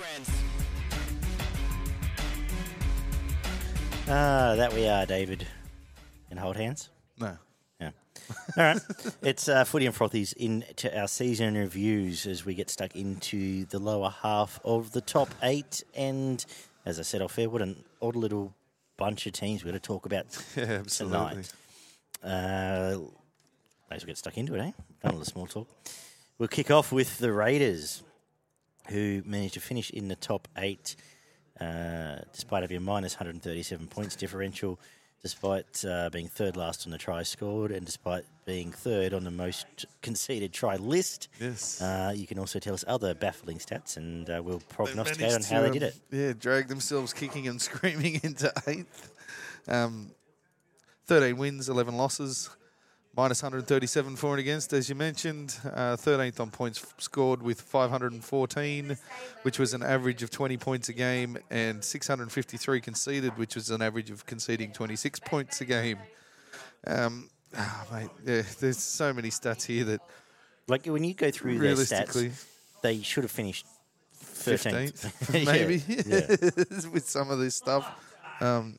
friends. Ah, that we are, David. And hold hands. No. Yeah. All right. it's uh, Footy and Frothies into our season reviews as we get stuck into the lower half of the top eight. And as I said off air, what an odd little bunch of teams we're going to talk about Yeah, absolutely. tonight. Uh, may as well get stuck into it, eh? Done all the small talk. We'll kick off with the Raiders, who managed to finish in the top eight, uh, despite having a minus 137 points differential, despite uh, being third last on the try scored, and despite being third on the most conceded try list. Yes. Uh, you can also tell us other baffling stats, and uh, we'll prognosticate on how to, they um, did it. Yeah, drag themselves kicking and screaming into eighth. Um, 13 wins, 11 losses, minus 137 for and against, as you mentioned. Uh, 13th on points scored with 514, which was an average of 20 points a game, and 653 conceded, which was an average of conceding 26 points a game. Um, ah, mate, yeah, there's so many stats here that Like when you go through their realistically. stats, they should have finished 13th. 15th, maybe, yeah. with some of this stuff. Um,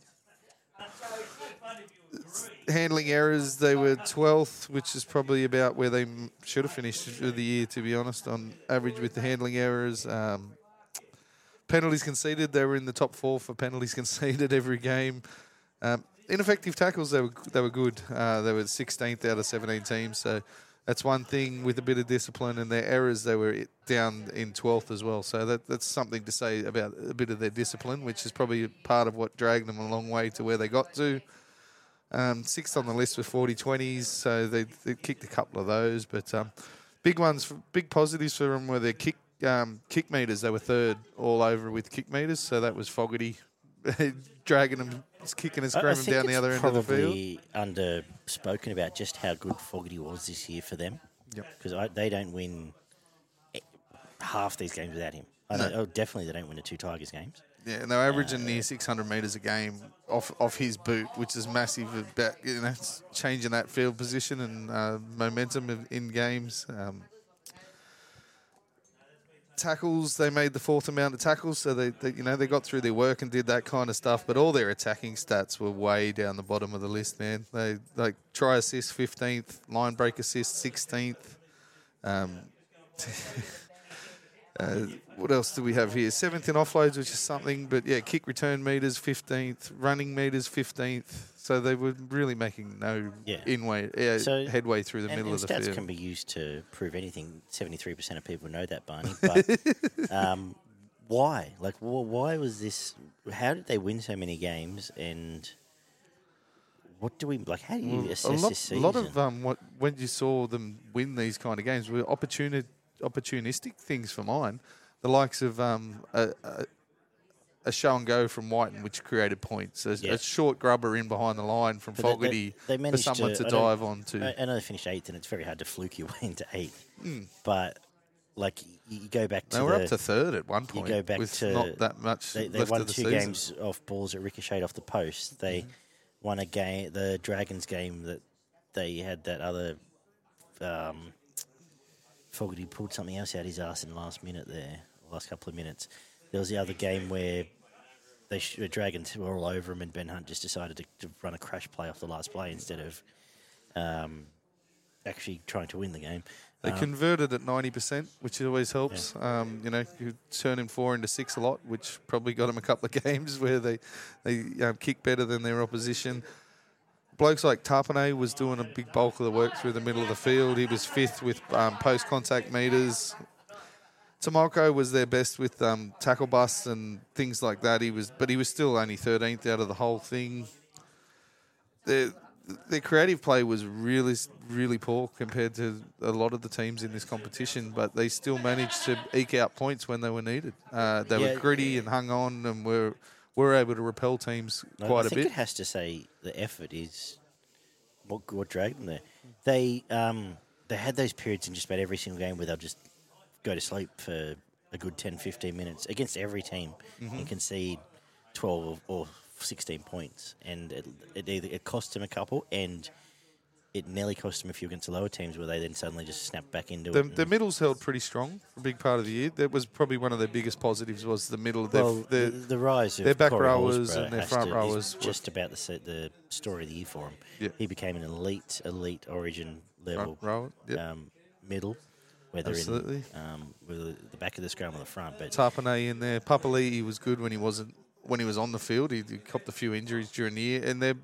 handling errors, they were 12th, which is probably about where they should have finished the year, to be honest, on average with the handling errors. Um, penalties conceded, they were in the top four for penalties conceded every game. Um, ineffective tackles, they were they were good. Uh, they were 16th out of 17 teams, so that's one thing with a bit of discipline. And their errors, they were down in 12th as well. So that that's something to say about a bit of their discipline, which is probably part of what dragged them a long way to where they got to. Um, sixth on the list with 40 20s, so they, they kicked a couple of those. But um, big ones, for, big positives for them were their kick um, kick meters. They were third all over with kick meters, so that was Fogarty dragging them, kicking and screaming down the other end of the field. Under spoken about just how good Fogarty was this year for them. Yep. Because they don't win eh, half these games without him. I No. oh, definitely they don't win the two Tigers games. Yeah, and they're averaging near 600 metres a game off off his boot, which is massive. About you know, changing that field position and uh, momentum in- in games. Um, tackles, they made the fourth amount of tackles, so they, they you know they got through their work and did that kind of stuff. But all their attacking stats were way down the bottom of the list, man. They like try assist 15th, line break assist 16th. Um, uh, what else do we have here? Seventh in offloads, which is something, but yeah, kick return meters fifteenth, running meters fifteenth. So they were really making no Yeah. inway, yeah, So- headway through the And, middle and of the stats field. can be used to prove anything. Seventy-three percent of people know that, Barney. But um, why? Like, why was this? How did they win so many games? And what do we like? How do you Well, assess a lot, this a lot of um, what when you saw them win these kind of games were opportuni- opportunistic things for mine. The likes of um, a, a, a show and go from Wighton, which created points. A, Yeah. a short grubber in behind the line from But they- they- Fogarty they for someone to, don't- dive on to. I, know they finished eighth, and it's very hard to fluke your way into eighth. Hmm. But like, you, go back to They were the, up to third at one point. you go back to not that much They, they won the two season. games off balls that ricocheted off the post. They Mm-hmm. won a game, the Dragons game that they had that other. Um, Fogarty pulled something else out his ass in the last minute there, the last couple of minutes. There was the other game where they sh- the Dragons were all over him, and Ben Hunt just decided to, to run a crash play off the last play instead of um, actually trying to win the game. They Um, converted at ninety percent, which always helps. Um, you know, you turn in four into six a lot, which probably got them a couple of games where they they um, kick better than their opposition. Blokes like Tapine was doing a big bulk of the work through the middle of the field. He was fifth with um, post contact meters. Timoko was their best with um, tackle busts and things like that. He was, but he was still only thirteenth out of the whole thing. Their their creative play was really really poor compared to a lot of the teams in this competition, but they still managed to eke out points when they were needed. Uh, they Yeah. were gritty and hung on, and were were able to repel teams quite I a think bit. it has to say the effort is what what dragged them there. They um, they had those periods in just about every single game where they'll just go to sleep for a good 10, 15 minutes against every team Mm-hmm. and concede twelve or, or sixteen points, and it, it either it cost them a couple and. It nearly cost them a few against the lower teams, where they then suddenly just snapped back into The, it. the middle's held pretty strong for a big part of the year. That was probably one of their biggest positives was the middle. Well, the, they're- the rise of their back Corey rowers and their front to- rowers just about the the story of the year for him. Yep. He became an elite, elite Origin level front row, yep. um, middle, whether Absolutely. in um, with the back of the scrum or the front. But Tapine in there. Papali'i was good when he wasn't when he was on the field. He, he copped a few injuries during the year, and they're.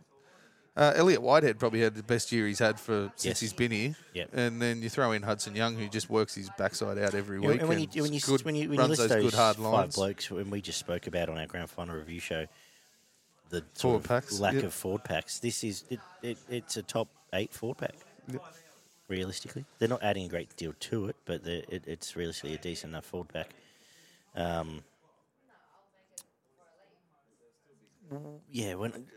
Uh, Elliot Whitehead probably had the best year he's had for since Yes. he's been here. Yep. And then you throw in Hudson Young, who just works his backside out every Yeah, week. and when you when you good, when you when you list those, good hard five blokes, when we just spoke about on our grand final review show, the Forward packs, lack yep. of forward packs. This is it, it, it's a top eight forward pack. Yep. Realistically, they're not adding a great deal to it, but it, it's realistically a decent enough forward pack. Um, yeah, when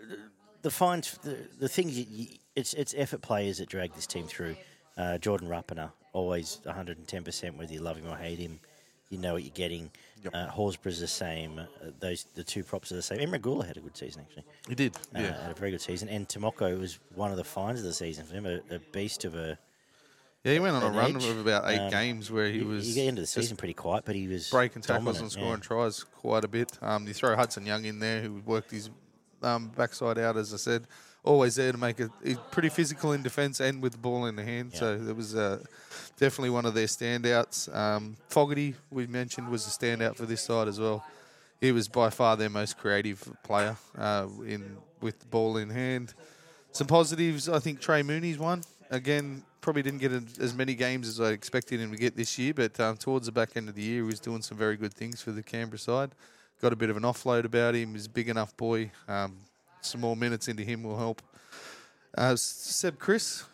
the fines, the, the things, you, it's it's effort players that drag this team through. Uh, Jordan Rapana, always 110%, whether you love him or hate him. You know what you're getting. Yep. Uh, Horsburgh's the same. Uh, those the two props are the same. Emre Guler had a good season actually. He did. Uh, Yeah. had a very good season. And Timoko was one of the finds of the season for him, a, a beast of a. yeah, he went on a run edge. of about eight Um, games where he was you get into the season pretty quiet, but he was breaking tackles dominant, and yeah. scoring tries quite a bit. Um, you throw Hudson Young in there, who worked his um, backside out, as I said, always there to make it. He's pretty physical in defence and with the ball in the hand. Yeah. So it was uh, definitely one of their standouts. Um, Fogarty, we mentioned, was a standout for this side as well. He was by far their most creative player uh, in with the ball in hand. Some positives, I think Trey Mooney's one. Again, probably didn't get as many games as I expected him to get this year, but um, towards the back end of the year, he was doing some very good things for the Canberra side. Got a bit of an offload about him. He's a big enough boy. Um, some more minutes into him will help. Uh, Seb Kris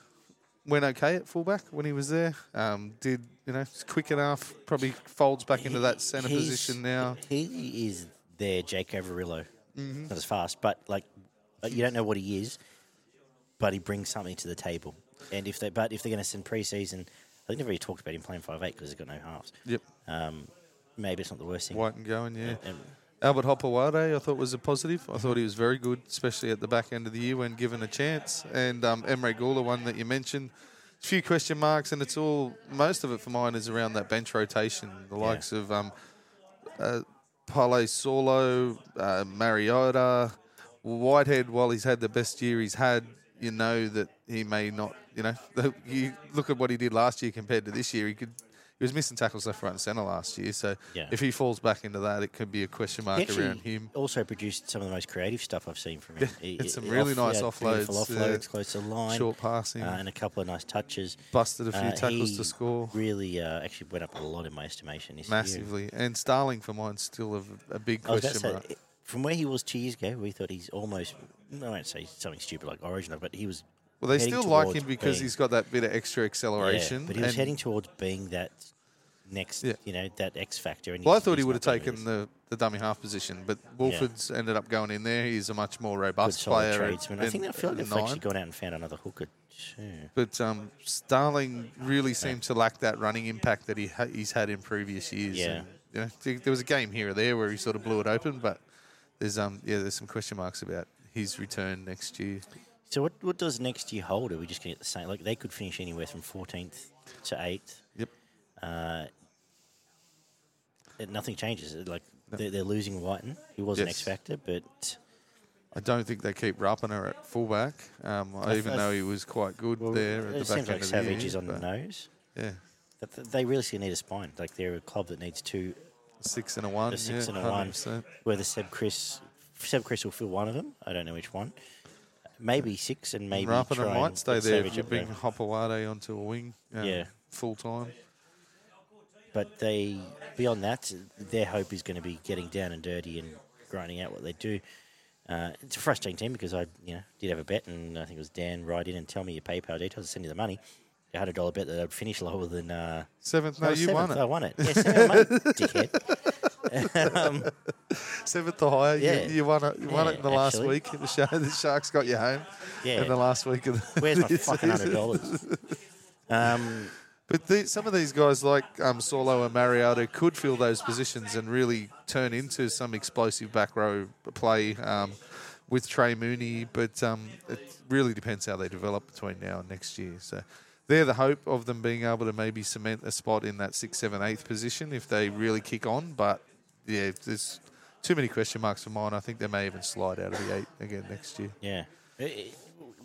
went okay at fullback when he was there. Um, did you know? It's quick enough. Probably folds back into that centre He's- position now. He is there, Jake Averillo. Mm-hmm. Not as fast, but like you don't know what he is, but he brings something to the table. And if they, but if they're going to send preseason, I think they've already talked about him playing five eight because he's got no halves. Yep, Um, maybe it's not the worst thing. Wighton going. Yeah. And- Albert Hopoate, I thought was a positive. I thought he was very good, especially at the back end of the year when given a chance. And um, Emre Guler, one that you mentioned, a few question marks, and it's all most of it for mine is around that bench rotation. The Yeah. likes of um, uh, Pale Saulo, uh, Mariota, Whitehead. While he's had the best year he's had, you know that he may not. You know, you look at what he did last year compared to this year. He could. He was missing tackles left, right, and centre last year. So Yeah. if he falls back into that, it could be a question mark actually around him. also produced some of the most creative stuff I've seen from him. Yeah, He- it's some really off- nice had offloads, beautiful yeah. close to the line, Short passing, uh, and a couple of nice touches. busted a few Uh, tackles to score Really, uh, actually went up a lot in my estimation this year. massively. And Starling for mine still a, a big I was about to question mark. it- from where he was two years ago, we thought he's almost, I won't say something stupid like Origin, but he was. Well, they still like him because being- he's got that bit of extra yeah, acceleration. but he was and- heading towards being that next, Yeah. you know, that X factor. And Well, I thought he would have taken the, the dummy half position, but Woolford's ended up going in there. He's a much more robust solid player. tradesman. I think I feel like they've actually gone out and found another hooker too. But um, Starling really seemed to lack that running impact that he ha- he's had in previous years. Yeah. And, you know, there was a game here or there where he sort of blew it open, but there's um yeah there's some question marks about his return next year. So what what does next year hold? Are we just going to get the same? Like they could finish anywhere from 14th to 8th. Yep. Uh, it- nothing changes. Like they're, they're losing Wighton. He was an Yes. X factor, but I don't think they keep Rapana at fullback, um, I even th- though he was quite good there at it the back seems end like of the Savage year. is on the nose. Yeah, they really need a spine. Like they're a club that needs two, six and a one. a six yeah, and a one. 100%. Whether Seb Kris, Seb Kris will fill one of them. I don't know which one. Maybe six and maybe Rapana try and might stay there if you up bring there. Hopoate onto a wing. um, Yeah. full time. But they, beyond that, their hope is going to be getting down and dirty and grinding out what they do. Uh, it's a frustrating team because I, you know, did have a bet, and I think it was Dan write in and tell me your PayPal details, to send you the money. A hundred dollar bet that I'd finish lower than. Uh, Seventh, no, oh, you won it. I won it. Yeah, seventh, mate, dickhead. um, Seventh to higher. Yeah. You, you won it. You won Yeah, it in the last actually. week. The, Shark, the Sharks got you home yeah. in the last week of the Where's my fucking hundred dollars? Um, But the, some of these guys, like um, Saulo and Mariota, could fill those positions and really turn into some explosive back row play. Um, with Trey Mooney, but um, it really depends how they develop between now and next year. So they're the hope of them being able to maybe cement a spot in that sixth, seventh, eighth position if they really kick on. But yeah, there's too many question marks for mine. I think they may even slide out of the eight again next year, Yeah.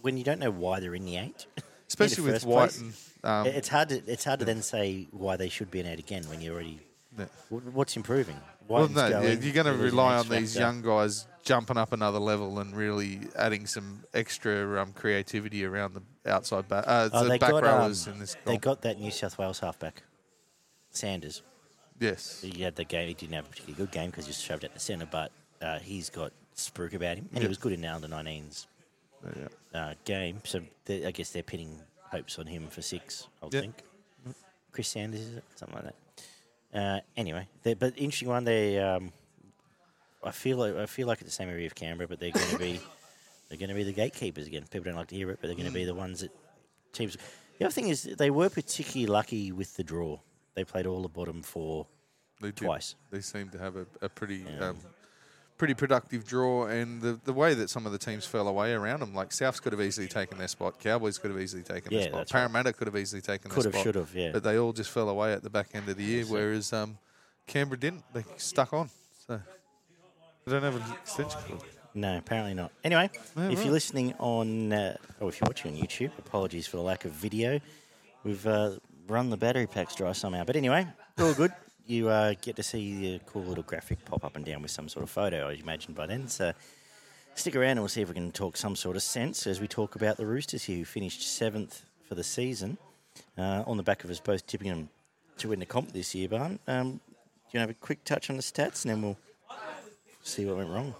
When you don't know why they're in the eight, especially with first Wighton. Um, it's hard to it's hard to then say why they should be in eight again when you're already. Yeah. What's improving? Well, no, yeah, you're going to rely on these young guys jumping up another level and really adding some extra um, creativity around the outside back, uh, Oh, the back got, rowers um, in this. They got that New South Wales halfback, Sanders. Yes, He had the game. He didn't have a particularly good game because he was shoved at the centre, but uh, he's got spruik about him, and he was good in the under 19s yeah. uh, game. So they- I guess they're pinning hopes on him for six. I would think. Chris Sanders is it something like that. Uh, anyway, they- but interesting one. They, um, I feel like I feel like it's the same area of Canberra, but they're going to be they're going to be the gatekeepers again. People don't like to hear it, but they're going to be the ones that teams. The other thing is they were particularly lucky with the draw. They played all the bottom four They did. twice. They seem to have a, a pretty. Yeah. Um, Pretty productive draw, and the, the way that some of the teams fell away around them, like Souths could have easily taken their spot, Cowboys could have easily taken Yeah, their spot, that's right. Parramatta could have easily taken Could their have, spot, should have, yeah. but they all just fell away at the back end of the year, whereas um, Canberra didn't. They stuck on. So they don't have an extension cord. No, apparently not. Anyway, Yeah, if right. you're listening on, uh, or if you're watching on YouTube, apologies for the lack of video. We've uh, run the battery packs dry somehow. But anyway, all good. You uh, get to see the cool little graphic pop up and down with some sort of photo, I imagine, by then. So stick around and we'll see if we can talk some sort of sense as we talk about the Roosters here, who finished seventh for the season uh, on the back of us both tipping them to win the comp this year, Barn. Um, do you want to have a quick touch on the stats and then we'll see what went wrong?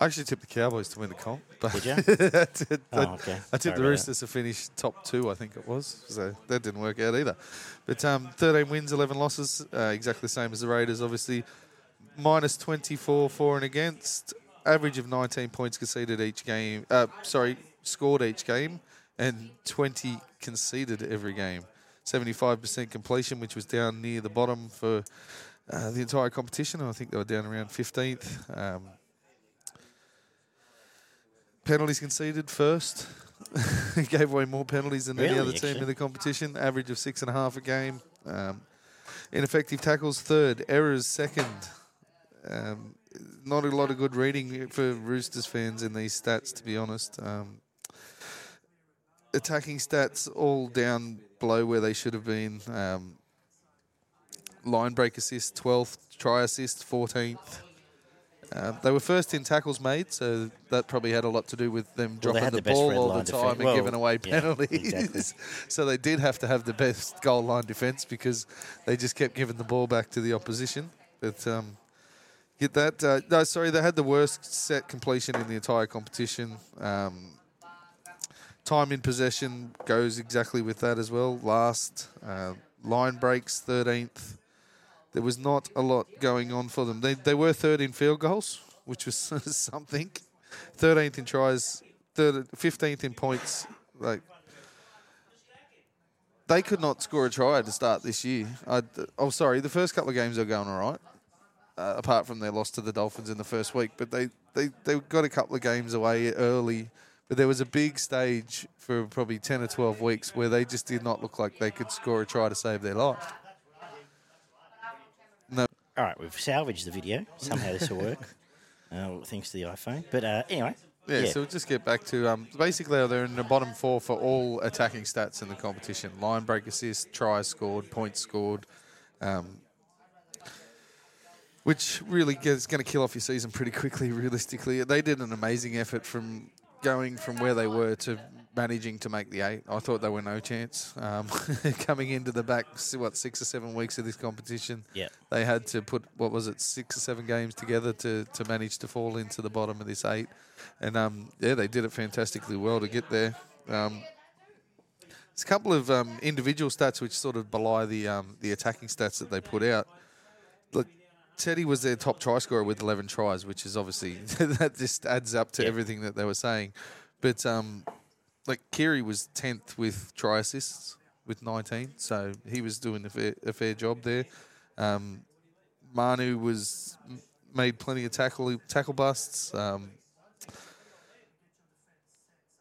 I actually tipped the Cowboys to win the comp, but Did you? I, did- Oh, okay. I tipped the about that. Roosters to finish top two, I think it was. So that didn't work out either. But um, 13 wins, 11 losses, uh, exactly the same as the Raiders, obviously. Minus 24 for and against, average of 19 points conceded each game. Uh, sorry, scored each game, and 20 conceded every game. 75% completion, which was down near the bottom for uh, the entire competition. I think they were down around 15th. Um, penalties conceded first. he Gave away more penalties than any Really, other team in the competition. Average of six and a half a game. Um, ineffective tackles third. Errors second. Um, not a lot of good reading for Roosters fans in these stats, to be honest. Um, attacking stats all down below where they should have been. Um, line break assist 12th, try assist 14th. Uh, they were first in tackles made, so that probably had a lot to do with them Well, dropping the, the ball all the time and well, giving away yeah, penalties. exactly. so they did have to have the best goal line defence because they just kept giving the ball back to the opposition. But um, get that? Uh, no, sorry, they had the worst set completion in the entire competition. Um, time in possession goes exactly with that as well. Last uh, line breaks, thirteenth. There was not a lot going on for them. They they were third in field goals, which was something. Thirteenth in tries, third, fifteenth in points. Like they could not score a try to start this year. I, oh, sorry, the first couple of games are going all right, uh, apart from their loss to the Dolphins in the first week. But they, they, they got a couple of games away early. But there was a big stage for probably 10 or 12 weeks where they just did not look like they could score a try to save their life. All right, we've salvaged the video. Somehow this will work, uh, thanks to the iPhone. But uh, anyway, Yeah, so we'll just get back to um, basically they're in the bottom four for all attacking stats in the competition: line break assist, tries scored, points scored, um, which really is going to kill off your season pretty quickly. Realistically, they did an amazing effort from going from where they were to managing to make the eight. I thought they were no chance um, coming into the back. What six or seven weeks of this competition? yeah, they had to put what was it six or seven games together to, to manage to fall into the bottom of this eight, and um, yeah, they did it fantastically well to get there. Um, there's a couple of um, individual stats which sort of belie the um, the attacking stats that they put out. Look, Teddy was their top try scorer with 11 tries, which is obviously that just adds up to Yeah. everything that they were saying. But um, like Keary was 10th with try assists with 19, so he was doing a fair, a fair job there. Um, Manu was made plenty of tackle tackle busts. Um,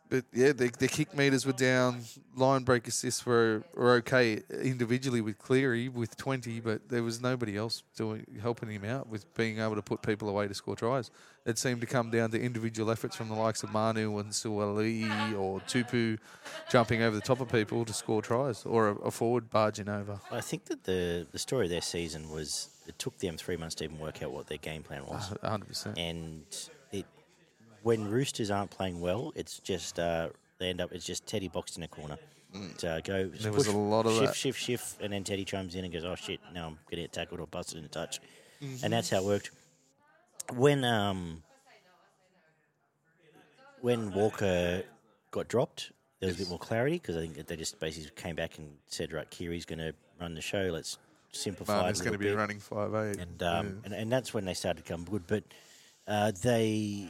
but yeah, their, their kick meters were down. Line break assists were, were okay individually with Keary with 20, but there was nobody else doing helping him out with being able to put people away to score tries. It seemed to come down to individual efforts from the likes of Manu and Suaalii or Tupou jumping over the top of people to score tries or a, a forward barging over. I think that the the story of their season was it took them three months to even work out what their game plan was, 100%. and when Roosters aren't playing well, it's just uh, they end up it's just Teddy boxed in a corner. To go Mm. There push, was a lot of shift, that. shift, shift, and then Teddy chimes in and goes, "Oh shit, now I'm to get tackled or busted in a touch," Mm-hmm. and that's how it worked. When um when Walker got dropped, there was a bit more clarity because I think they just basically came back and said, "Right, Keary's going to run the show. Let's simplify." Manu's it a going to be bit." running five eight. and um, and, and that's when they started to come good. But uh, they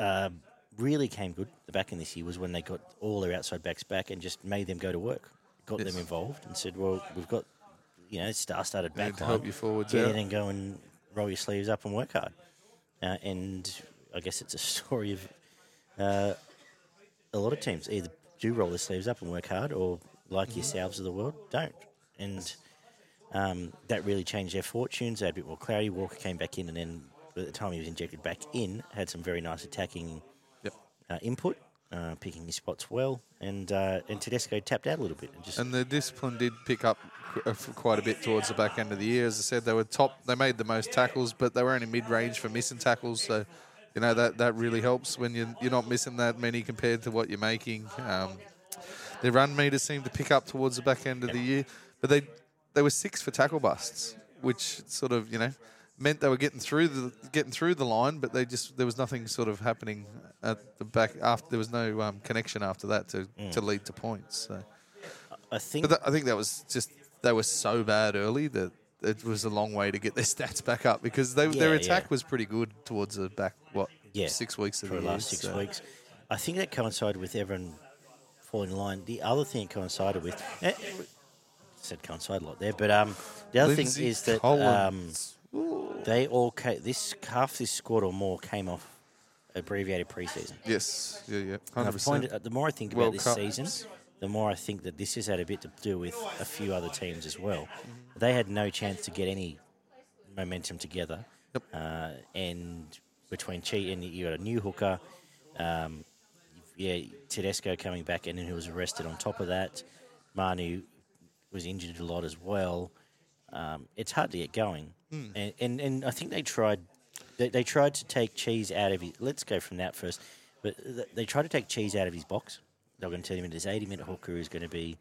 uh, really came good. The back in this year was when they got all their outside backs back and just made them go to work, got Yes. them involved, and said, "Well, we've got you know star started back to line. help you forwards Get out." in and go and roll your sleeves up and work hard." Uh, and I guess it's a story of uh, a lot of teams either do roll their sleeves up and work hard, or like yourselves of the world, don't. And um, that really changed their fortunes. They had a bit more clarity. Walker came back in, and then by the time he was injected back in, had some very nice attacking Yep. uh, input, uh, picking his spots well. And uh, and Tedesco tapped out a little bit and just And the discipline did pick up uh, quite a bit towards the back end of the year. As I said, they were top. They made the most tackles, but they were only mid-range for missing tackles. So, you know that that really helps when you're, you're not missing that many compared to what you're making. Um, their run meters seemed to pick up towards the back end of the year, but they they were six for tackle busts, which sort of you know meant they were getting through the getting through the line, but they just there was nothing sort of happening at the back after. There was no um, connection after that to, to lead to points. So. I think But that, I think that was just they were so bad early that it was a long way to get their stats back up because they, their attack yeah. was pretty good towards the back what yeah, six weeks of the last six so- weeks. I think that coincided with everyone falling in line. The other thing it coincided with, eh, said coincide a lot there, but um, the other Lindsay thing is that um, They all came, this half this squad or more came off abbreviated preseason. yes, yeah, yeah, hundred percent. the more I think World about this Cup. season, the more I think that this has had a bit to do with a few other teams as well. They had no chance to get any momentum together. Yep. Uh, and between Chi and you got a new hooker, um, yeah, Tedesco coming back and then who was arrested on top of that. Manu was injured a lot as well. Um, it's hard to get going. Hmm. And, and and I think they tried they, they tried to take cheese out of his. Let's go from that first. But th- they tried to take cheese out of his box. They're going to tell him this 80 minute hooker is going to be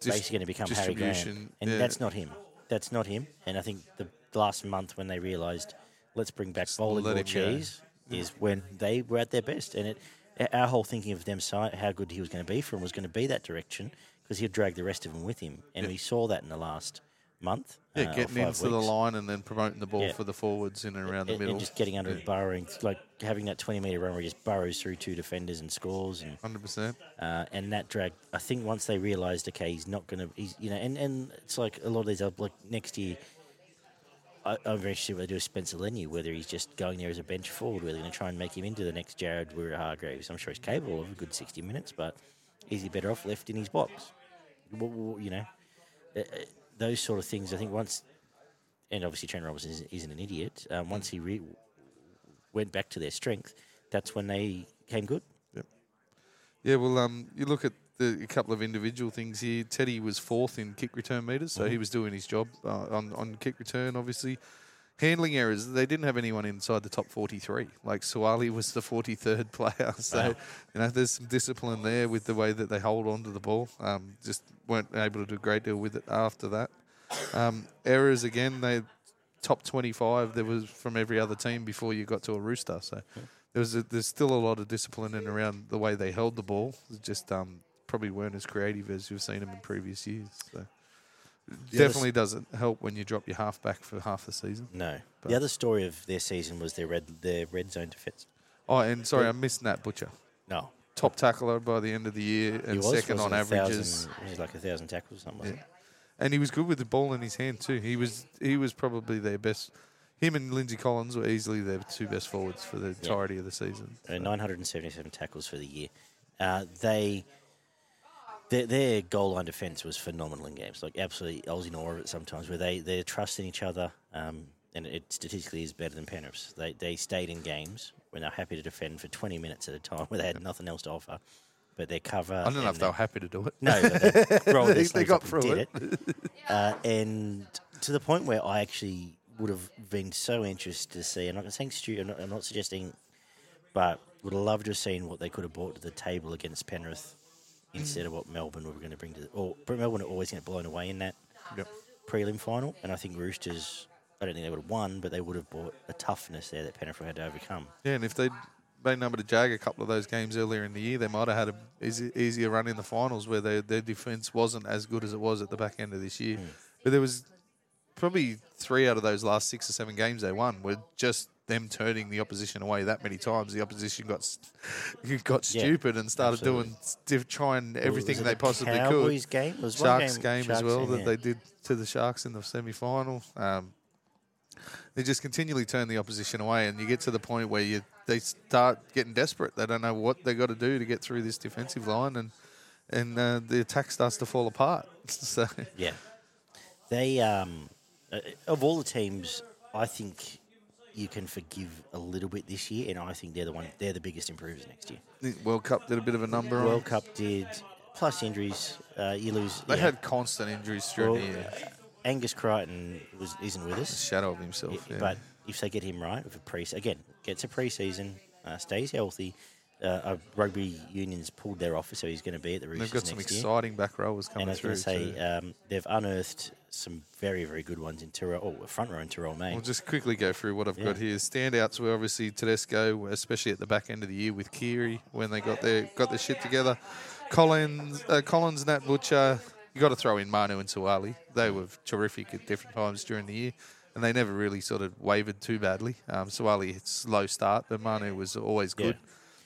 Dis- basically going to become Harry Grant. And yeah. that's not him. That's not him. And I think the last month when they realised, let's bring back bowling let ball him go. cheese, is when they were at their best. And it, our whole thinking of them, how good he was going to be for him, was going to be that direction because he'd drag the rest of them with him. And we saw that in the last month. Yeah, uh, getting into the line and then promoting the ball Yeah. for the forwards in and around the And- middle. And just getting under and burrowing, like having that 20 metre run where he just burrows through two defenders and scores. And Hundred percent. uh, and that drag. I think once they realised, okay, he's not going to, he's you know, and, and it's like a lot of these other like next year. I, I'm very interested what they do with Spencer Leniu, whether he's just going there as a bench forward, whether they're going to try and make him into the next Jared Waerea-Hargreaves. I'm sure he's capable of a good 60 minutes, but is he better off left in his box? Well, well, you know, uh, uh, those sort of things. I think once, and obviously Trent Robinson isn't, isn't an idiot. Um, once he re- went back to their strength, that's when they came good. Yeah, well, um, you look at the, a couple of individual things here. Teddy was fourth in kick return meters, so he was doing his job uh, on on kick return. Obviously, handling errors. They didn't have anyone inside the top forty three. Like Suaalii was the forty third player, so Wow. you know there's some discipline there with the way that they hold on to the ball. Um, just weren't able to do a great deal with it after that. Um, errors again. They top twenty five. There was from every other team before you got to a rooster. So there was a, there's still a lot of discipline in around the way they held the ball. It just um, probably weren't as creative as you've seen them in previous years. So The definitely doesn't help when you drop your half back for half the season. No. But- the other story of their season was their red their red zone defense. Oh, and sorry, I missed Nat Butcher. No. Top tackler by the end of the year and was, second on averages. Thousand, he was like a thousand tackles or something. Yeah. And he was good with the ball in his hand too. He was he was probably their best. him and Lindsay Collins were easily their two best forwards for the entirety of the season. Uh, 977 tackles for the year. Uh, they their, their goal line defence was phenomenal in games. Like absolutely, I was in awe of it sometimes. Where they they're trusting each other, um, and it statistically is better than Penrith's. They they stayed in games when they're happy to defend for 20 minutes at a time, where they had nothing else to offer. But their cover. I don't know if they their- were happy to do it. no, but they rolled their They- they sleeves got up and through did it. Uh, and to the point where I actually would have been so interested to see. I'm not saying Stu. I'm not, I'm not suggesting, but would have loved to have seen what they could have brought to the table against Penrith instead of what Melbourne were going to bring to. The, or Melbourne are always going to get blown away in that Yep. prelim final, and I think Roosters. I don't think they would have won, but they would have brought a toughness there that Penrith had to overcome. Yeah, and if they'd been able to jag a couple of those games earlier in the year, they might have had an easy, easier run in the finals where they, their defence wasn't as good as it was at the back end of this year. Hmm. But there was probably three out of those last six or seven games they won were just them turning the opposition away that many times. The opposition got got Yeah, stupid and started absolutely. doing diff- trying everything they the possibly Cowboys could. game Sharks game, as Sharks well game, that yeah. they did to the Sharks in the semi final. Um, they just continually turn the opposition away, and you get to the point where you they start getting desperate. They don't know what they got to do to get through this defensive line, and and uh, the attack starts to fall apart. so Yeah. They, um, uh, of all the teams, I think you can forgive a little bit this year, and I think they're the one. They're the biggest improvers next year. the World Cup did a bit of a number on. World Cup did plus injuries. Uh, you lose. They yeah. had constant injuries through Well, the year. uh, Angus Crichton was isn't with us, Shadow of himself. Yeah, Yeah. but if they get him right with a pre again gets a preseason, uh, stays healthy. Uh, rugby unions pulled their offer, so he's going to be at the they've got some year. exciting back rowers And coming I was through. say, um, they've unearthed some very, very good ones in Terrell, oh, front row in Terrell, May. We'll just quickly go through what I've got here. Standouts were obviously Tedesco, especially at the back end of the year with Keary when they got their got their shit together. Collins, uh, Collins, Nat Butcher. You got to throw in Manu and Suaalii. They were terrific at different times during the year, and they never really sort of wavered too badly. Um, Suaalii hit slow start, but Manu was always good,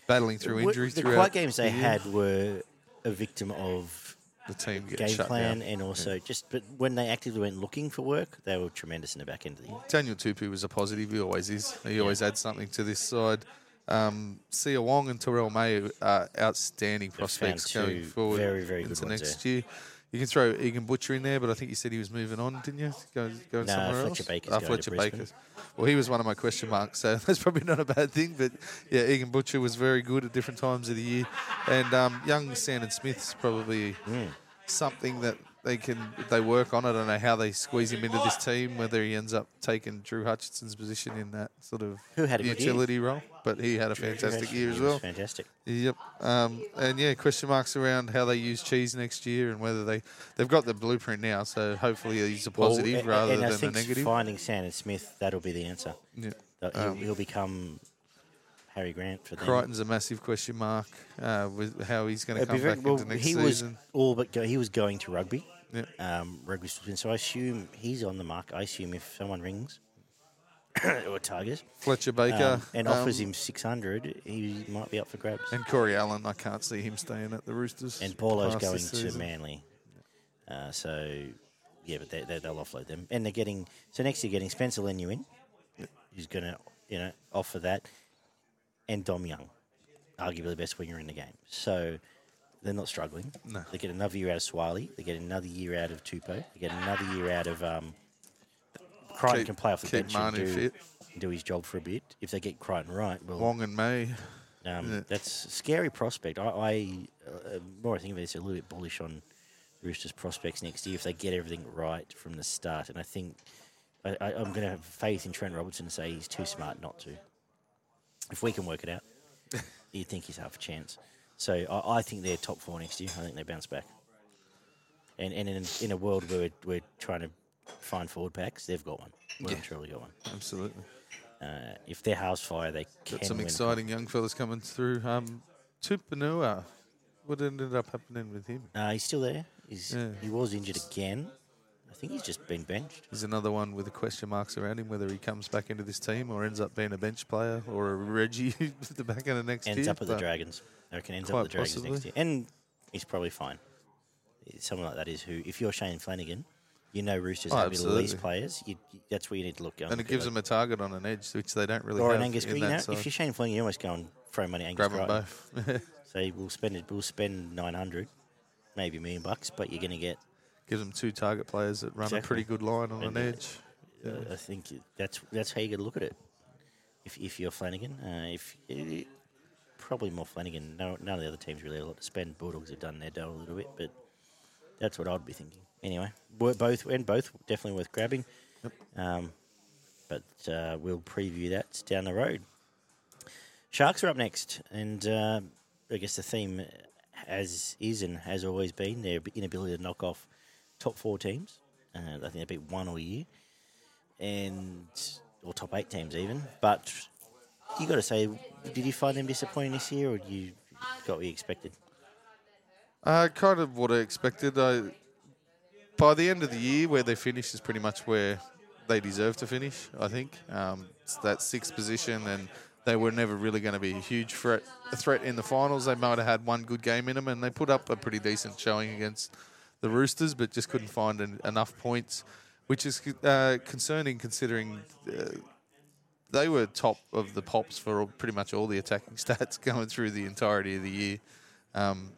battling through injury The throughout quiet games they the had were a victim of The team getting game shut plan down. and also just, but when they actively went looking for work, they were tremendous in the back end of the year. Daniel Tupou was a positive. He always is. He always adds something to this side. Um, Siua Wong and Terrell May are outstanding prospects going forward very, very good into next year. You can throw Egan Butcher in there, but I think you said he was moving on, didn't you? Going, going No, somewhere Fletcher else. Baker's Ah, Fletcher. Well, he was one of my question marks, so that's probably not a bad thing. But yeah, Egan Butcher was very good at different times of the year, and um, young Sandon Smith's probably Hmm. something that they can they work on. I don't know how they squeeze him into this team, whether he ends up taking Drew Hutchinson's position in that sort of Who had a good year. utility role. But he had a fantastic year as well. Fantastic. Yep. Um, and yeah, question marks around how they use cheese next year and whether they they've got the blueprint now. So hopefully he's a positive Well, rather and than a think negative. finding Sandon Smith, that'll be the answer. Yeah. He'll, Um, he'll become Harry Grant for them. Crichton's a massive question mark uh, with how he's going to come very- back well, into next he was all but go, he was going to rugby. Yeah. Um, rugby, so I assume he's on the mark. I assume if someone rings or Tigers Fletcher Baker um, and um, offers him six hundred, he might be up for grabs. and Corey Allen. I can't see him staying at the Roosters. And Paulo's going to. Manly. Uh, so, yeah, but they, they, they'll offload them. And they're getting, so next year getting Spencer Leniu in, who's going to, you know, offer that, and Dom Young, arguably the best winger in the game. So they're not struggling. No. They get another year out of Suaalii. They get another year out of Tupou. They get another year out of, um, Crichton Keep- can play off the bench and do, fit. do his job for a bit. If they get Crichton right, well, Wong and May. um, Yeah. That's a scary prospect. I, I uh, more I think of it, it's a little bit bullish on Roosters prospects next year if they get everything right from the start. And I think I, I'm going to have faith in Trent Robertson and say he's too smart not to. If we can work it out, you'd think he's half a chance. So I, I think they're top four next year. I think they bounce back. And and in, in a world where we're, we're trying to find forward packs, they've got one. Well, Yeah. truly got one. Absolutely. Uh, if they're house fire, they can Got some win. exciting young fellas coming through. Um, Tupouniua. What ended up happening with him? Uh, he's still there. He's, Yeah. He was injured again. I think he's just been benched. He's another one with the question marks around him, whether he comes back into this team or ends up being a bench player or a Reggie at the back end of next Ends year. up at the Dragons. I reckon ends up at the Dragons next year. And he's probably fine. Someone like that is who, if you're Shane Flanagan, you know Roosters Oh, have middle absolutely. east players. You, you- that's where you need to look. and it gives them a target on an edge, which they don't really or have an Angus. You know, side. if you're Shane Fling, you almost go and throw money at Angus. Grab them both. Say we'll spend it. We'll spend nine hundred, maybe a million bucks, but you're going to get. Gives them two target players that run a pretty good line on And, an uh, edge. Uh, I think that's that's how you got to look at it. If if you're Flanagan, uh, if eh, probably more Flanagan. No, none of the other teams really have a lot to spend. Bulldogs have done their dough a little bit, but that's what I'd be thinking. Anyway, both and both definitely worth grabbing. Um, but uh, we'll preview that down the road. Sharks are up next, and uh, I guess the theme, as is and has always been, their inability to knock off top four teams. Uh, I think they beat one all year, and or top eight teams even. But you got to say, did you find them disappointing this year, or you got what you expected? Uh, kind of what I expected. I, by the end of the year, where they finished is pretty much where they deserve to finish. I think um, it's that sixth position, and they were never really going to be a huge threat, a threat in the finals. They might have had one good game in them, and they put up a pretty decent showing against the Roosters, but just couldn't find en- enough points, which is uh, concerning considering. Uh, they were top of the pops for all, pretty much all the attacking stats going through the entirety of the year. Um,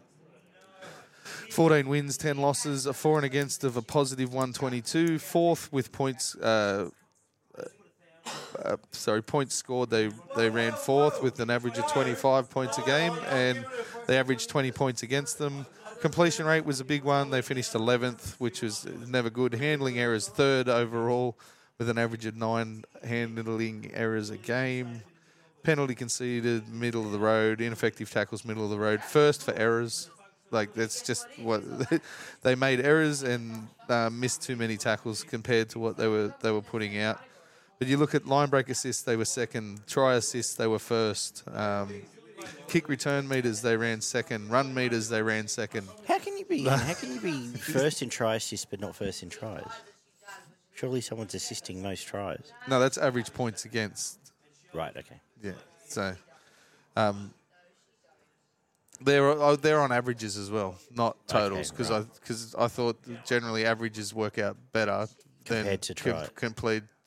14 wins, 10 losses, a for and against of a positive 122. Fourth with points, uh, uh, sorry, points scored. They they ran fourth with an average of 25 points a game, and they averaged 20 points against them. Completion rate was a big one. They finished 11th, which was never good. Handling errors third overall, with an average of nine handling errors a game. Penalty conceded, middle of the road. Ineffective tackles, middle of the road. First for errors. Like that's just what they made errors and uh, missed too many tackles compared to what they were they were putting out. But you look at line break assists, they were second. Try assists, they were first. Um, kick return meters, they ran second. Run meters, they ran second. How can you be? how can you be first in try assists but not first in tries? Surely someone's assisting most tries. No, that's average points against. Right. Okay. Yeah. So, um, they're uh, they're on averages as well, not totals, because right. I because I thought generally averages work out better than Compared to com- try.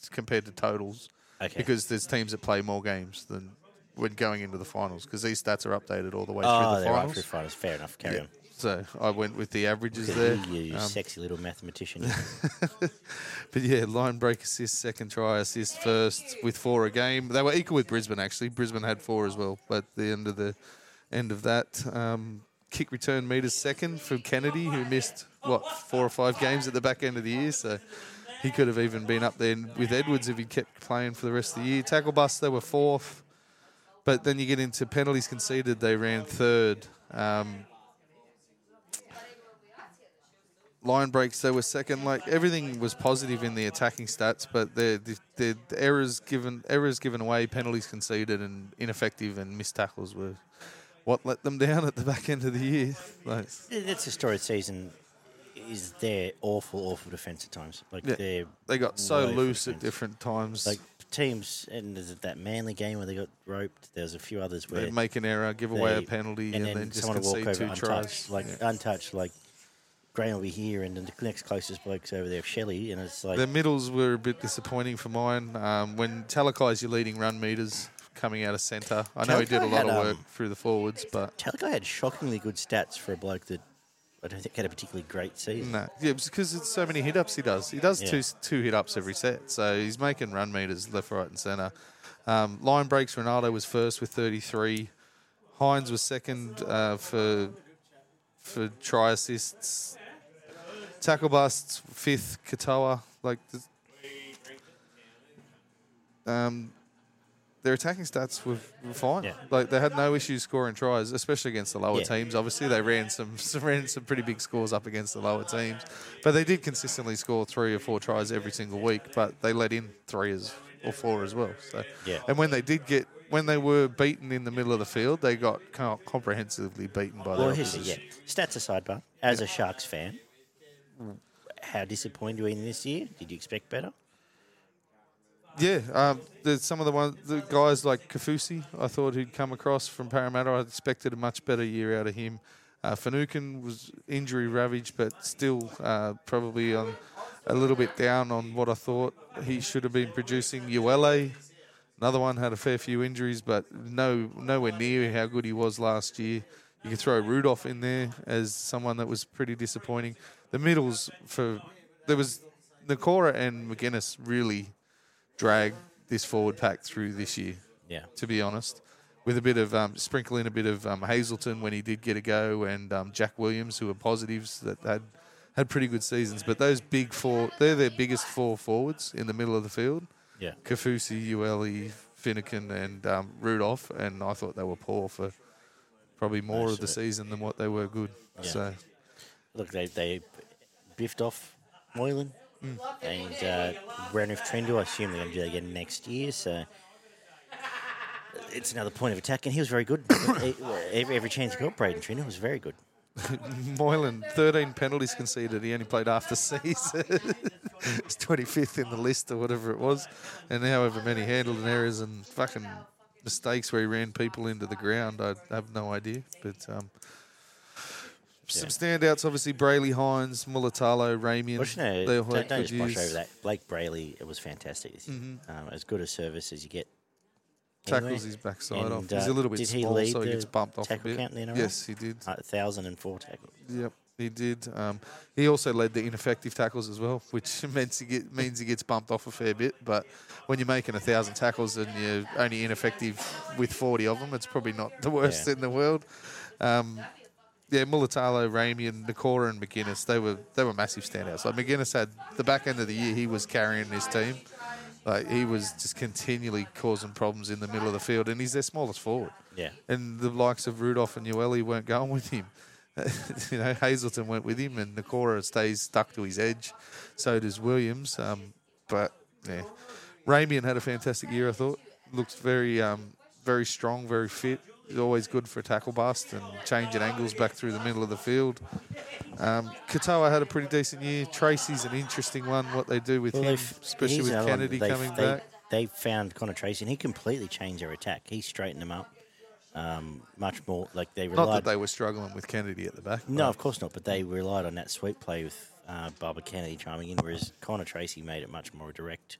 compared to totals, Okay. because there's teams that play more games than when going into the finals, because these stats are updated all the way oh, through the they're right finals. through finals. Fair enough. Carry Yeah. on. So I went with the averages there. You Um, sexy little mathematician. But yeah, line break assist, second try assist, first with four a game. They were equal with Brisbane actually. Brisbane had four as well. But the end of the end of that, um, kick return meters second from Kennedy, who missed what four or five games at the back end of the year. So he could have even been up there with Edwards if he kept playing for the rest of the year. Tackle bust, they were fourth. But then you get into penalties conceded, they ran third. Um, line breaks they were second like everything was positive in the attacking stats but the, the, the errors given errors given away penalties conceded and ineffective and missed tackles were what let them down at the back end of the year like, That's the story of the season. Is their awful, awful defence at times. Like Yeah. they're they got so loose at different times like teams, and there's that Manly game where they got roped. There's a few others where they make an error give away a penalty and and, then, then, just walk concede two untouched, tries like Yeah. untouched, like Graham will be here, and then the next closest bloke's over there, Shelley, and it's like the middles were a bit disappointing for mine um, when Talakai's your leading run meters coming out of centre I know he did a lot had, of work um, through the forwards but Talakai had shockingly good stats for a bloke that I don't think had a particularly great season. No, yeah, because it's so many hit ups he does. He does Yeah. two two hit ups every set, so he's making run meters left, right, and centre. Um, line breaks, Ronaldo was first with 33. Hynes was second uh, for for try assists. Tackle busts, fifth. Katoa, like the, um, their attacking stats were, were fine. Yeah. Like they had no issues scoring tries, especially against the lower Yeah. teams. Obviously, they ran some, some ran some pretty big scores up against the lower teams, but they did consistently score three or four tries every single week. But they let in three as or four as well. So Yeah. and when they did get when they were beaten in the middle of the field, they got comprehensively beaten by Well, their opposition. yeah. Stats aside, but as a Sharks fan, how disappointed were you in this year? Did you expect better? Yeah, um, there's some of the ones, the guys like Kaufusi, I thought he'd come across from Parramatta. I expected a much better year out of him. Uh, was injury ravaged, but still uh, probably on a little bit down on what I thought he should have been producing. Uele, another one had a fair few injuries, but no nowhere near how good he was last year. You could throw Rudolf in there as someone that was pretty disappointing. The middles for there was Nikora and McGuinness really dragged this forward pack through this year. Yeah. To be honest, with a bit of um, sprinkle in a bit of um, Hazelton when he did get a go, and um, Jack Williams, who were positives that had had pretty good seasons. But those big four, they're their biggest four forwards in the middle of the field. Yeah. Kaufusi, Uele, Finucane, and um, Rudolf, and I thought they were poor for probably more Most of the of season than what they were good. Yeah. So Look, they they biffed off Moylan. And uh, with Trindall. I assume they're going to do that again next year. So it's another point of attack, and he was very good. every, every chance he got, Braydon Trindall was very good. Moylan, 13 penalties conceded. He only played half the season. He's 25th in the list or whatever it was. And however many handled and errors and fucking mistakes where he ran people into the ground, I have no idea. But um, some standouts, obviously, Brailey Hynes, Mulitalo, Ramien. But you know, they all don't, don't just brush over that. Blayke Brailey, it was fantastic this year. Mm-hmm. Um, as good a service as you get. Tackles anywhere. his backside And, off. He's uh, a little bit did he small, lead so he the gets bumped off a tackle bit. count in the NRL? Yes, he did. Uh, 1,004 tackles. Yep, he did. Um, he also led the ineffective tackles as well, which means he, get, means he gets bumped off a fair bit. But when you're making a thousand tackles and you're only ineffective with 40 of them, it's probably not the worst Yeah. in the world. Um, yeah, Mulitalo, Ramien, Nikora, and McInnes, they were they were massive standouts. Like McInnes had the back end of the year, he was carrying his team. Like he was just continually causing problems in the middle of the field, and he's their smallest forward. Yeah. And the likes of Rudolf and Uele weren't going with him. you know, Hazelton went with him, and Nikora stays stuck to his edge. So does Williams. Um, but yeah, Ramien had a fantastic year. I thought looks very, um, very strong, very fit. He's always good for a tackle bust and changing angles back through the middle of the field. Um, Katoa had a pretty decent year. Tracey's an interesting one. What they do with Well, him, especially with. Kennedy They've- coming they, back. They found Connor Tracey, and he completely changed their attack. He straightened them up um, much more. Like they relied. Not that they were struggling with Kennedy at the back. no, of course not. But they relied on that sweep play with uh, Barbara Kennedy chiming in, whereas Connor Tracey made it much more direct,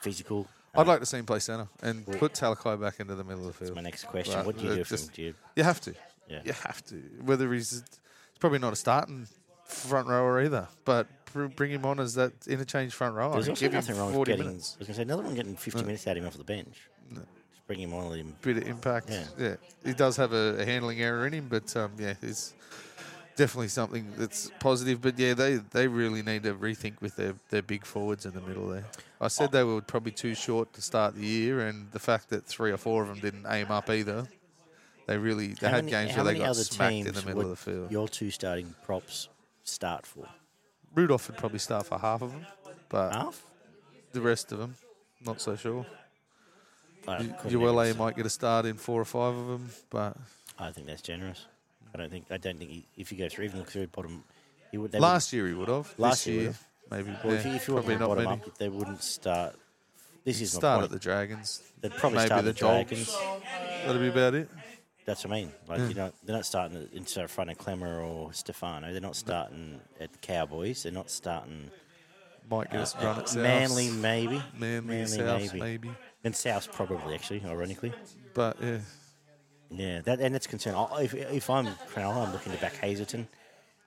physical. I'd like to see him play centre and put Talakai back into the middle of the field. My next question: But What do you it do for him? just- Do you, You have to. Yeah. You have to. Whether he's, he's probably not a starting front rower either, but br- bring him on as that interchange front rower. There's and also give him nothing wrong with 40 getting. minutes. I was going to say another one getting 50 minutes out of him off the bench. Just bring him on, let him. Bit of impact. Yeah. Yeah. He does have a, a handling error in him, but um, yeah, it's definitely something that's positive. But yeah, they, they really need to rethink with their, their big forwards in the middle there. I said they were probably too short to start the year, and the fact that three or four of them didn't aim up either. They really they How had many- games where they got smacked in the middle of the field. Your two starting props start for Rudolf would probably start for half of them, but half. the rest of them, not so sure. ULA might get a start in four or five of them, but I think that's generous. I don't think. I don't think he, if you go through, even look through bottom, he would. last year he would have. Last year year, maybe. Well, if yeah, you, if you probably went not bottom many. up, they wouldn't start. This is Start at the Dragons. They'd probably maybe start the the Dragons. That'll be about it. That's what I mean. Like you know, they're not starting at- of front of Clemmer or Stefano. They're not starting at the Cowboys. They're not starting. Might get us uh, run at South. Manly, maybe. Manly, South, maybe. And South probably actually, ironically. But yeah, Yeah, that and that's concern. I- If, if I'm Cronulla, I'm looking to back Hazelton.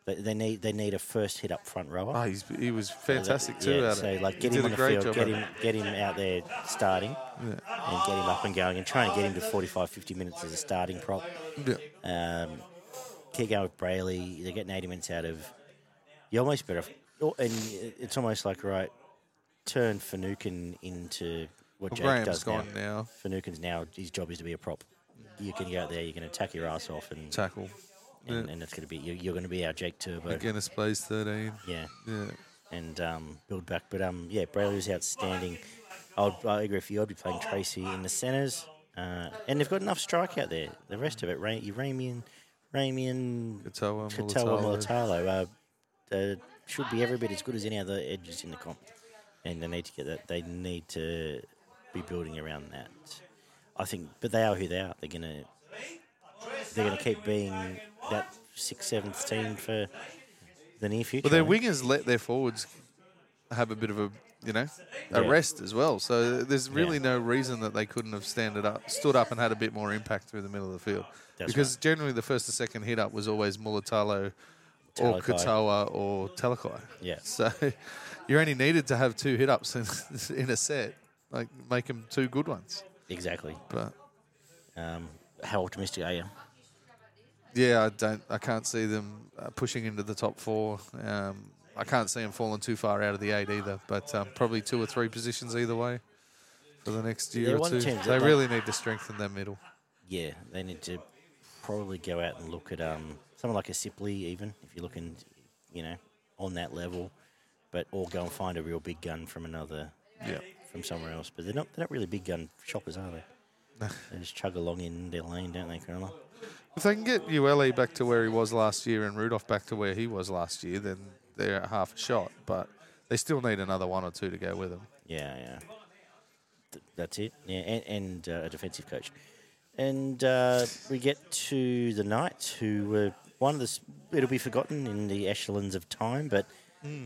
They, they need they need a first hit up front rower. oh, he's, he was fantastic too. Yeah, so like get him on the field, get him get him out there starting, Yeah. and get him up and going, and trying to get him to 45, 50 minutes as a starting prop. Yeah. Um, keep going with Brailey. They're getting 80 minutes out of. You almost better, oh, and it's almost like right, turn Finucane into what Well, Jake Graham's does gone now. now. Finucane's now his job is to be a prop. You can go out there, you're going to attack your ass off, and Tackle. and, Yeah. and it's going to be you're, you're going to be our Jake Turbo. McInnes plays 13. Yeah, Yeah. and um, build back. But um, yeah, Brailey was outstanding. I'd, I agree with you. I'd be playing Tracey in the centres, uh, and they've got enough strike out there. The rest of it, Ray, Ramien, Ramien, Mulitalo. Mulitalo, uh, uh, should be every bit as good as any other edges in the comp, and they need to get that. They need to be building around that. I think, but they are who they are. They're gonna they're gonna keep being that sixth, seventh team for the near future. Well, their wingers let their forwards have a bit of a you know a Yeah. rest as well. So there's really no reason that they couldn't have standed up, stood up, and had a bit more impact through the middle of the field. That's because generally the first and second hit up was always Mulitalo or. Katoa or Talakai. Yeah. So you only needed to have two hit ups in, in a set, like make them two good ones. Exactly. But Um, how optimistic are you? yeah, I don't, I can't see them uh, pushing into the top four. Um, I can't see them falling too far out of the eight either. But um, probably two or three positions either way for the next year Yeah, or two. They really need to strengthen their middle. Yeah, they need to probably go out and look at um, someone like a Sipley, even if you're looking, you know, on that level, but or go and find a real big gun from another, Yeah. From somewhere else. But they're not they're not really big gun shoppers, are they? they just chug along in their lane, don't they, Cronulla? If they can get Uele back to where he was last year and Rudolf back to where he was last year, then they're at half a shot. But they still need another one or two to go with them. Yeah, yeah. Th- that's it. Yeah, and, and uh, a defensive coach. And uh, we get to the Knights, who were one of the. It'll be forgotten in the echelons of time, but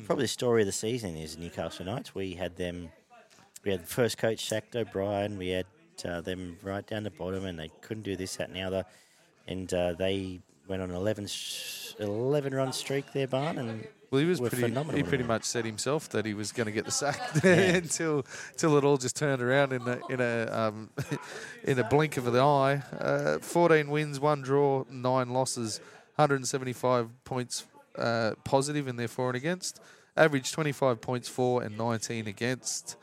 probably the story of the season is Newcastle Knights. We had them. We had the first coach sacked O'Brien. We had uh, them right down the bottom, and they couldn't do this, that, and the other. And uh, they went on an 11, s- 11 run streak there, Barn, and Well, he was pretty. phenomenal He pretty much said himself that he was going to get the sack Yeah. until until it all just turned around in a in a um, in a blink of the eye. Uh, Fourteen wins, one draw, nine losses, 175 points uh, positive in their for and against. Average 25 points for and 19 against.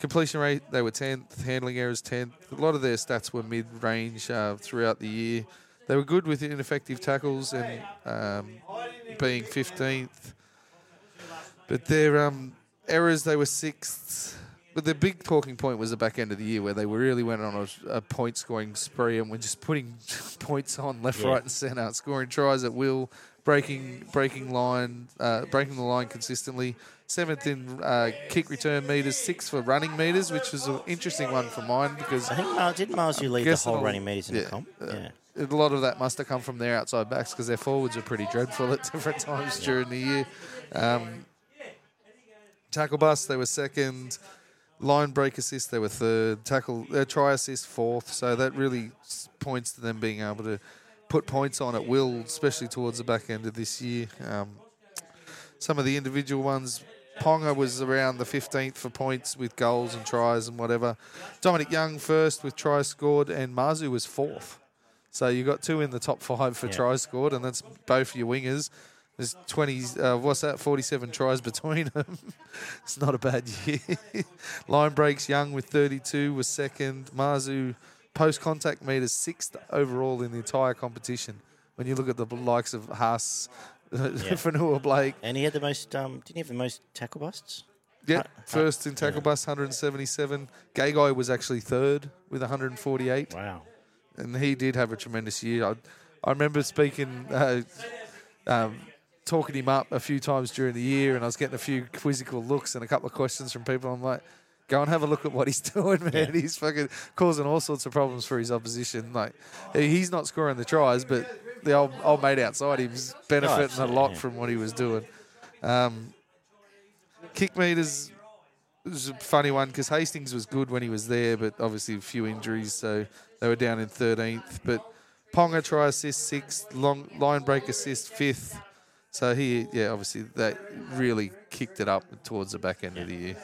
Completion rate, they were 10th. Handling errors, 10th. A lot of their stats were mid range uh, throughout the year. They were good with ineffective tackles and um, being 15th. But their um, errors, they were sixth. But the big talking point was the back end of the year where they really went on a, a point scoring spree and were just putting points on left, Yeah. right, and centre, scoring tries at will, breaking breaking line, uh, breaking the line consistently. Seventh in uh, kick return meters, sixth for running meters, which was an interesting one for mine because I think Miles, did Miles you lead the whole running meters in yeah, the comp? uh, a lot of that must have come from their outside backs because their forwards are pretty dreadful at different times during the year. Um, tackle bust, they were second. Line break assist, they were third. Tackle uh, try assist, fourth. So that really points to them being able to put points on at will, especially towards the back end of this year. Um, some of the individual ones, Ponga was around the 15th for points with goals and tries and whatever. Dominic Young first with tries scored, and Marzhew was fourth. So you got two in the top five for Yeah. tries scored, and that's both your wingers. There's 20, uh, what's that, 47 tries between them. it's not a bad year. Line breaks, Young with 32 was second. Marzhew, post contact meters, sixth overall in the entire competition. When you look at the likes of Haas, Fanua Blake, And he had the most. Um, didn't he have the most tackle busts? yeah, first in tackle yeah. bust, 177. Gagai was actually third with 148 Wow. and he did have a tremendous year. I, I remember speaking, uh, um, talking him up a few times during the year, and I was getting a few quizzical looks and a couple of questions from people. I'm like, go and have a look at what he's doing, man. Yeah. He's fucking causing all sorts of problems for his opposition. Like, he's not scoring the tries, but the old, old mate outside him's benefiting a lot yeah. from what he was doing. Um, kick meters was a funny one because Hastings was good when he was there, but obviously a few injuries, so they were down in 13th. But Ponga try assist sixth, long line break assist fifth. So he, yeah, obviously that really kicked it up towards the back end of the year.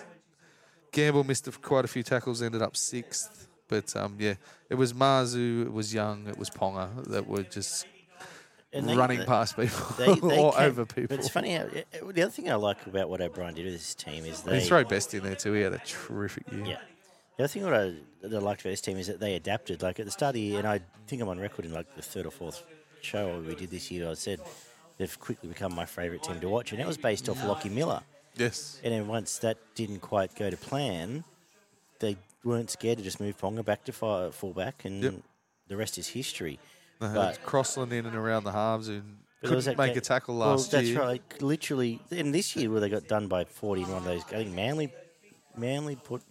Gamble missed a- quite a few tackles, ended up sixth. But um, yeah, it was Marzhew, it was Young, it was Ponga that were just they- running they- past people They, or came- over people. But it's funny. How, the other thing I like about what O'Brien did with this team is they. he threw Best in there too. He had a terrific year. Yeah. The other thing what I, that I liked about this team is that they adapted. Like at the start of the year, and I think I'm on record in like the third or fourth show we did this year. I said they've quickly become my favourite team to watch, and that was based off Lockie Miller. Yes. And then once that didn't quite go to plan, they weren't scared to just move Ponga back to fi- fullback, and Yep. the rest is history. They had But- Crossland in and around the halves and But there was couldn't make a tackle well, last that's year. That's right. Literally, in this year where they got done by 40 in one of those, I think Manly, Manly put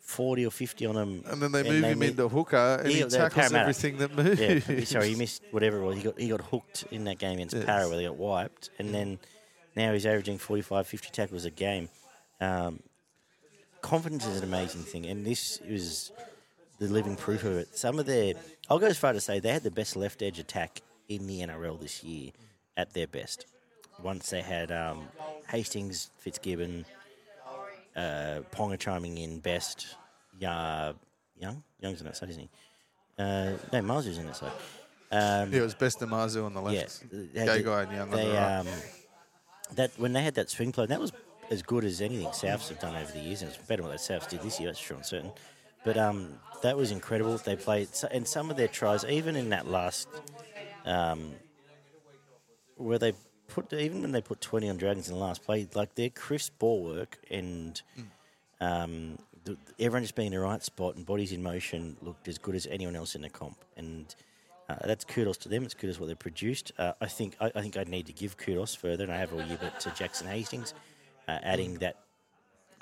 40 or 50 on him. And then they moved him mi- into hooker, and Yeah, he tackles everything that moves. Yeah, sorry, he missed whatever it was. He got he got hooked in that game against Yes. Para where they got wiped, and mm. then now he's averaging 45, 50 tackles a game. Um, confidence is an amazing thing, and this is the living proof of it. Some of their, I'll go as far to say they had the best left edge attack in the NRL this year at their best. Once they had um, Hastings, Fitzgibbon, uh, Ponga chiming in best, yeah, Young, Young's in that side, isn't he? Uh, no, Marzhew's on that side. Um, Yeah, it was best of Marzhew on the left. had Gay the- guy and Young on they, the right. um, that when they had that swing play, that was as good as anything Souths have done over the years, and it's better than what Souths did this year. That's sure and certain. But um, that was incredible. They played, and some of their tries, even in that last, um, where they put, even when they put twenty on Dragons in the last play, like their crisp ball work and um, everyone just being in the right spot and bodies in motion looked as good as anyone else in the comp. And uh, that's kudos to them. It's kudos what they produced. Uh, I think I, I think I need to give kudos further, and I have all year, but to Jackson Hastings, uh, adding that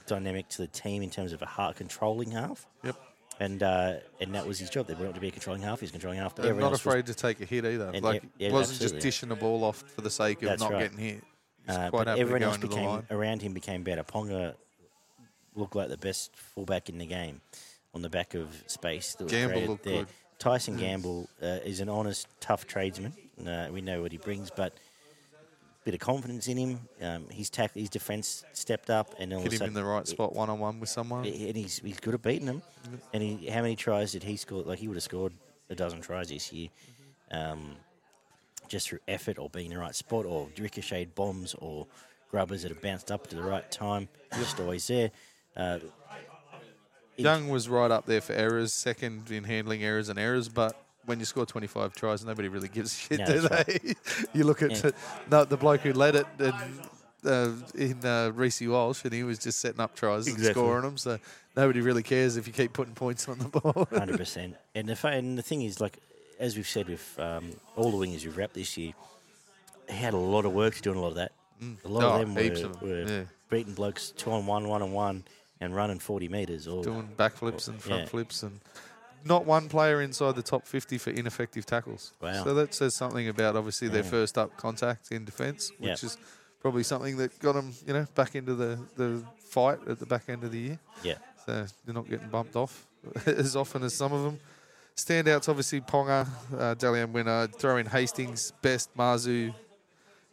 dynamic to the team in terms of a heart controlling half. Yep. And uh, and that was his job. They wanted to be a controlling half. He's controlling half. Everyone not else was- afraid to take a hit either. Like, e- yeah, wasn't just dishing the ball off for the sake of That's not right. getting hit. Uh, quite but everyone else became around him became better. Ponga looked like the best fullback in the game on the back of space. That was Gamble created looked there. good. Tyson Gamble uh, is an honest, tough tradesman. Uh, we know what he brings, but a bit of confidence in him. Um, his tack, his defence stepped up, and all Hit him sudden, in the right spot one on one with someone. and he's he's good at beating them. And he, how many tries did he score? Like he would have scored a dozen tries this year, um, just through effort or being in the right spot or ricocheted bombs or grubbers that have bounced up to the right time. Just always there. Uh, Young was right up there for errors, second in handling errors and errors, but when you score 25 tries, nobody really gives a shit, No, do they? you look at Yeah. no, the bloke who led it and, uh, in uh, Reece Walsh, and he was just setting up tries and scoring them, so nobody really cares if you keep putting points on the ball. Hundred percent. And the and the thing is, like as we've said with um, all the wingers we've wrapped this year, he had a lot of work doing a lot of that. A lot Oh, of them were, of them, were yeah. beating blokes two on one, one on one, and running forty meters. Or Doing backflips and front Yeah. flips and not one player inside the top 50 for ineffective tackles. Wow. So that says something about obviously their first up contact in defence, which Yeah. is probably something that got them, you know, back into the, the fight at the back end of the year. yeah, So they're not getting bumped off as often as some of them. Standouts, obviously, Ponga, uh, Dally M winner, throw in Hastings, Best, Marzhew,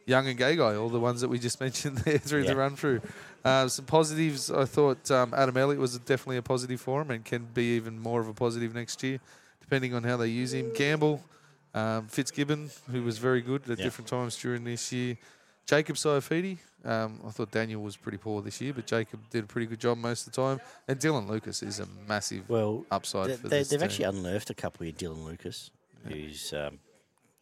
Young and Gagai, all the ones that we just mentioned there through Yeah. the run through. Uh, some positives, I thought um, Adam Elliott was definitely a positive for him and can be even more of a positive next year, depending on how they use him. Gamble, um, Fitzgibbon, who was very good at Yeah. different times during this year. Jacob Saifiti, um, I thought Daniel was pretty poor this year, but Jacob did a pretty good job most of the time. And Dylan Lucas is a massive well, upside they, for they, this they've team. actually unearthed a couple with Dylan Lucas, who's um,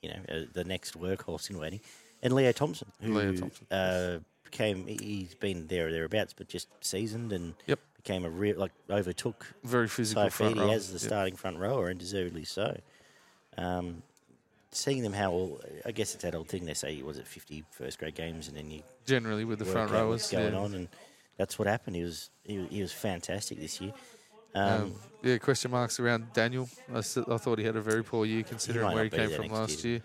you know uh, the next workhorse in waiting, and Leo Thompson, who Leo Thompson. Uh, became he- he's been there or thereabouts, but just seasoned and Yep. became a real like overtook very physical. Saifiti as the Yep. starting front rower, and deservedly so. Um, seeing them how all, I guess it's that old thing they say was it 50 first grade games and then you Generally with the front rowers. going yeah. on and that's what happened. He was he, was- he was fantastic this year. Um, Um, yeah, question marks around Daniel. I thought he had a very poor year considering where he came from last year.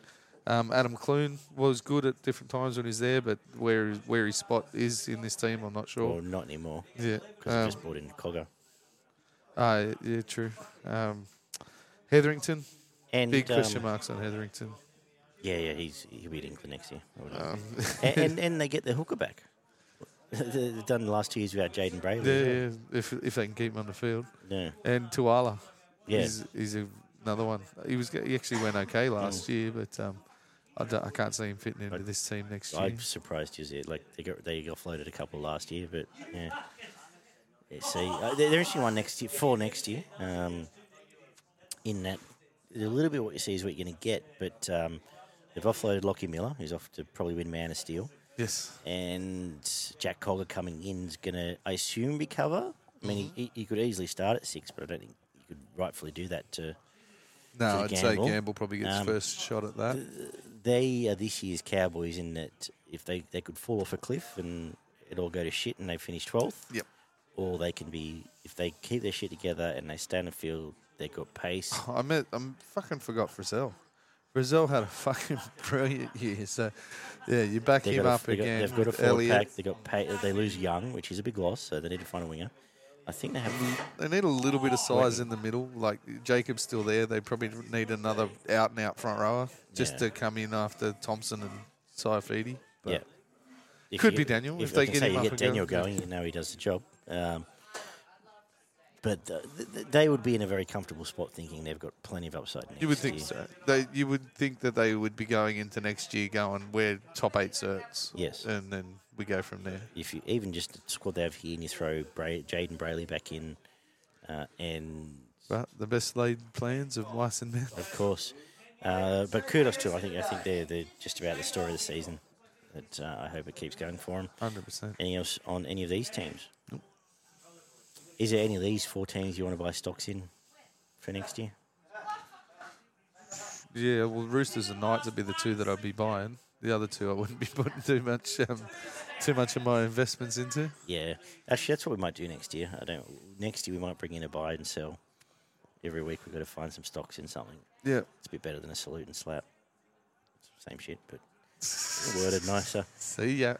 Um, Adam Clune was good at different times when he's there, but where where his spot is in this team, I'm not sure. or not anymore yeah, because um, just brought in Cogger. ah, yeah, true. Um, Hetherington, And big question um, marks on Hetherington. Yeah, yeah, he's he'll be at England next year. I would imagine. Um, and, and and they get their hooker back. They've done the last two years without Jayden Brailey. yeah, well. yeah, if if they can keep him on the field, yeah. and Tuala, Yeah. he's, he's a, another one. He was he actually went okay last year, but um, I, don't- I can't see him fitting into this team next year. I'm surprised you see it. Like they got they got floated a couple last year, but yeah. yeah see, uh, actually one next year for next year. Um, in that, a little bit what you see is what you're going to get, but um, they've offloaded Lockie Miller, who's off to probably win Man of Steel, yes. and Jack Cogger coming in is going to, I assume, be cover. I mean, he, he could easily start at six, but I don't think you could rightfully do that to No, I'd say Gamble. Probably gets Um, first shot at that. they are this year's Cowboys in that if they, they could fall off a cliff and it all go to shit and they finish 12th, Yep. or they can be, if they keep their shit together and they stand and field, they've got pace. I met, I'm fucking forgot Frizell. Brazil had a fucking brilliant year. So, yeah, you back They him got a- up they got- again. they've got a Elliott. pack. They got pay, they lose Young, which is a big loss, so they need to find a winger. I think they have. They need a little bit of size in the middle. Like Jacob's still there. They probably need another out and out front rower just Yeah. to come in after Thompson and Saifiti. But Yeah. If Could be Daniel, if I they can get say him you up get and Daniel yeah. going, you know he does the job. Um, but th- th- they would be in a very comfortable spot, thinking they've got plenty of upside. Next You would think year. so. They, you would think that they would be going into next year going we're top eight certs. Yes. and then we go from there. If you even just the squad they have here, and you throw Bra- Jayden Brailey back in, uh, and But the best laid plans of mice and men. of course, uh, but kudos to them. I think I think they're they're just about the story of the season. That uh, I hope it keeps going for them. Hundred percent. Anything else on any of these teams? Is there any of these four teams you want to buy stocks in for next year? Yeah, well, Roosters and Knights would be the two that I'd be buying. The other two I wouldn't be putting too much, um, too much of my investments into. Yeah, actually, that's what we might do next year. I don't. Next year we might bring in a buy and sell. Every week we've got to find some stocks in something. Yeah, It's a bit better than a salute and slap. Same shit, but worded nicer. see ya.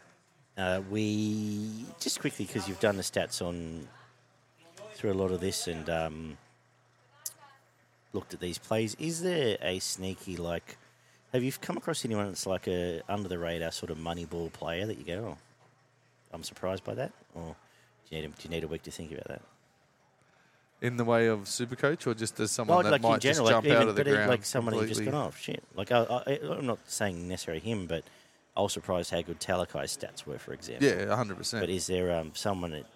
Uh, we just quickly because you've done the stats on through a lot of this and um, looked at these plays. Is there a sneaky like? Have you come across anyone that's like a under the radar sort of money ball player that you go, oh, I'm surprised by that, or do you need a, do you need a week to think about that? In the way of Supercoach, or just as someone that like might just jump even, out of the ground like someone who just gone off shit. Like I, I, I'm not saying necessarily him, but I was surprised how good Talakai's stats were, for example. Yeah, hundred percent. But is there um, someone that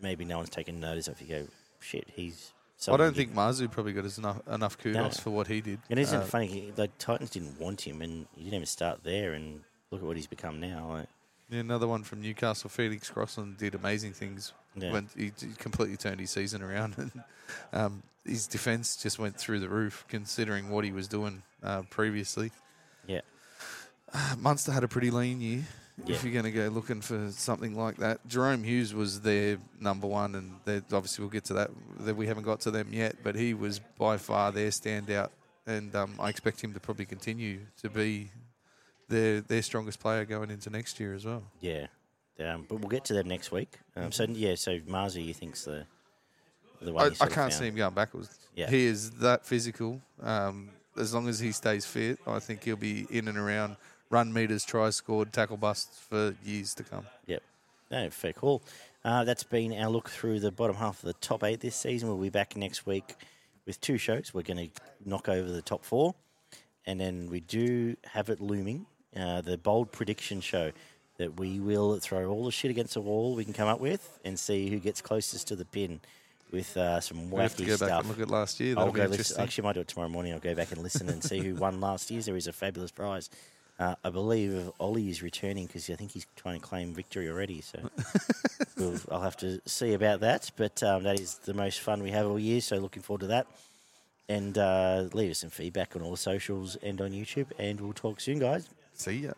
maybe no one's taken notice of? You go, shit, he's. I don't think Marzhew probably got enough, enough kudos No. for what he did. And isn't Uh, it funny? Like Titans didn't want him, and he didn't even start there. And look at what he's become now. Like, yeah, another one from Newcastle, Felix Crossland did amazing things. Yeah. When he, he completely turned his season around, and um, his defense just went through the roof, considering what he was doing uh, previously. yeah, Munster had a pretty lean year. Yeah. If you're going to go looking for something like that, Jahrome Hughes was their number one, and obviously we'll get to that. That we haven't got to them yet, but he was by far their standout, and um, I expect him to probably continue to be their their strongest player going into next year as well. yeah. Um, but we'll get to them next week. Um, so yeah, so Marzhew, you think's the the one? I, I can't see him going backwards. Yeah. He is that physical. Um, as long as he stays fit, I think he'll be in and around run meters, tries scored, tackle busts for years to come. Yep. No, fair call. Uh, that's been our look through the bottom half of the top eight this season. We'll be back next week with two shows. We're going to knock over the top four. And then we do have it looming uh, the bold prediction show that we will throw all the shit against the wall we can come up with and see who gets closest to the pin with uh, some We have to wacky go back stuff. and look at last year. I'll That'll go listen. Actually, I might do it tomorrow morning. I'll go back and listen and see who won last year. There is a fabulous prize. Uh, I believe Ollie is returning because I think he's trying to claim victory already. So we'll, I'll have to see about that. But um, that is the most fun we have all year. So looking forward to that. And uh, leave us some feedback on all the socials and on YouTube. And we'll talk soon, guys. See ya.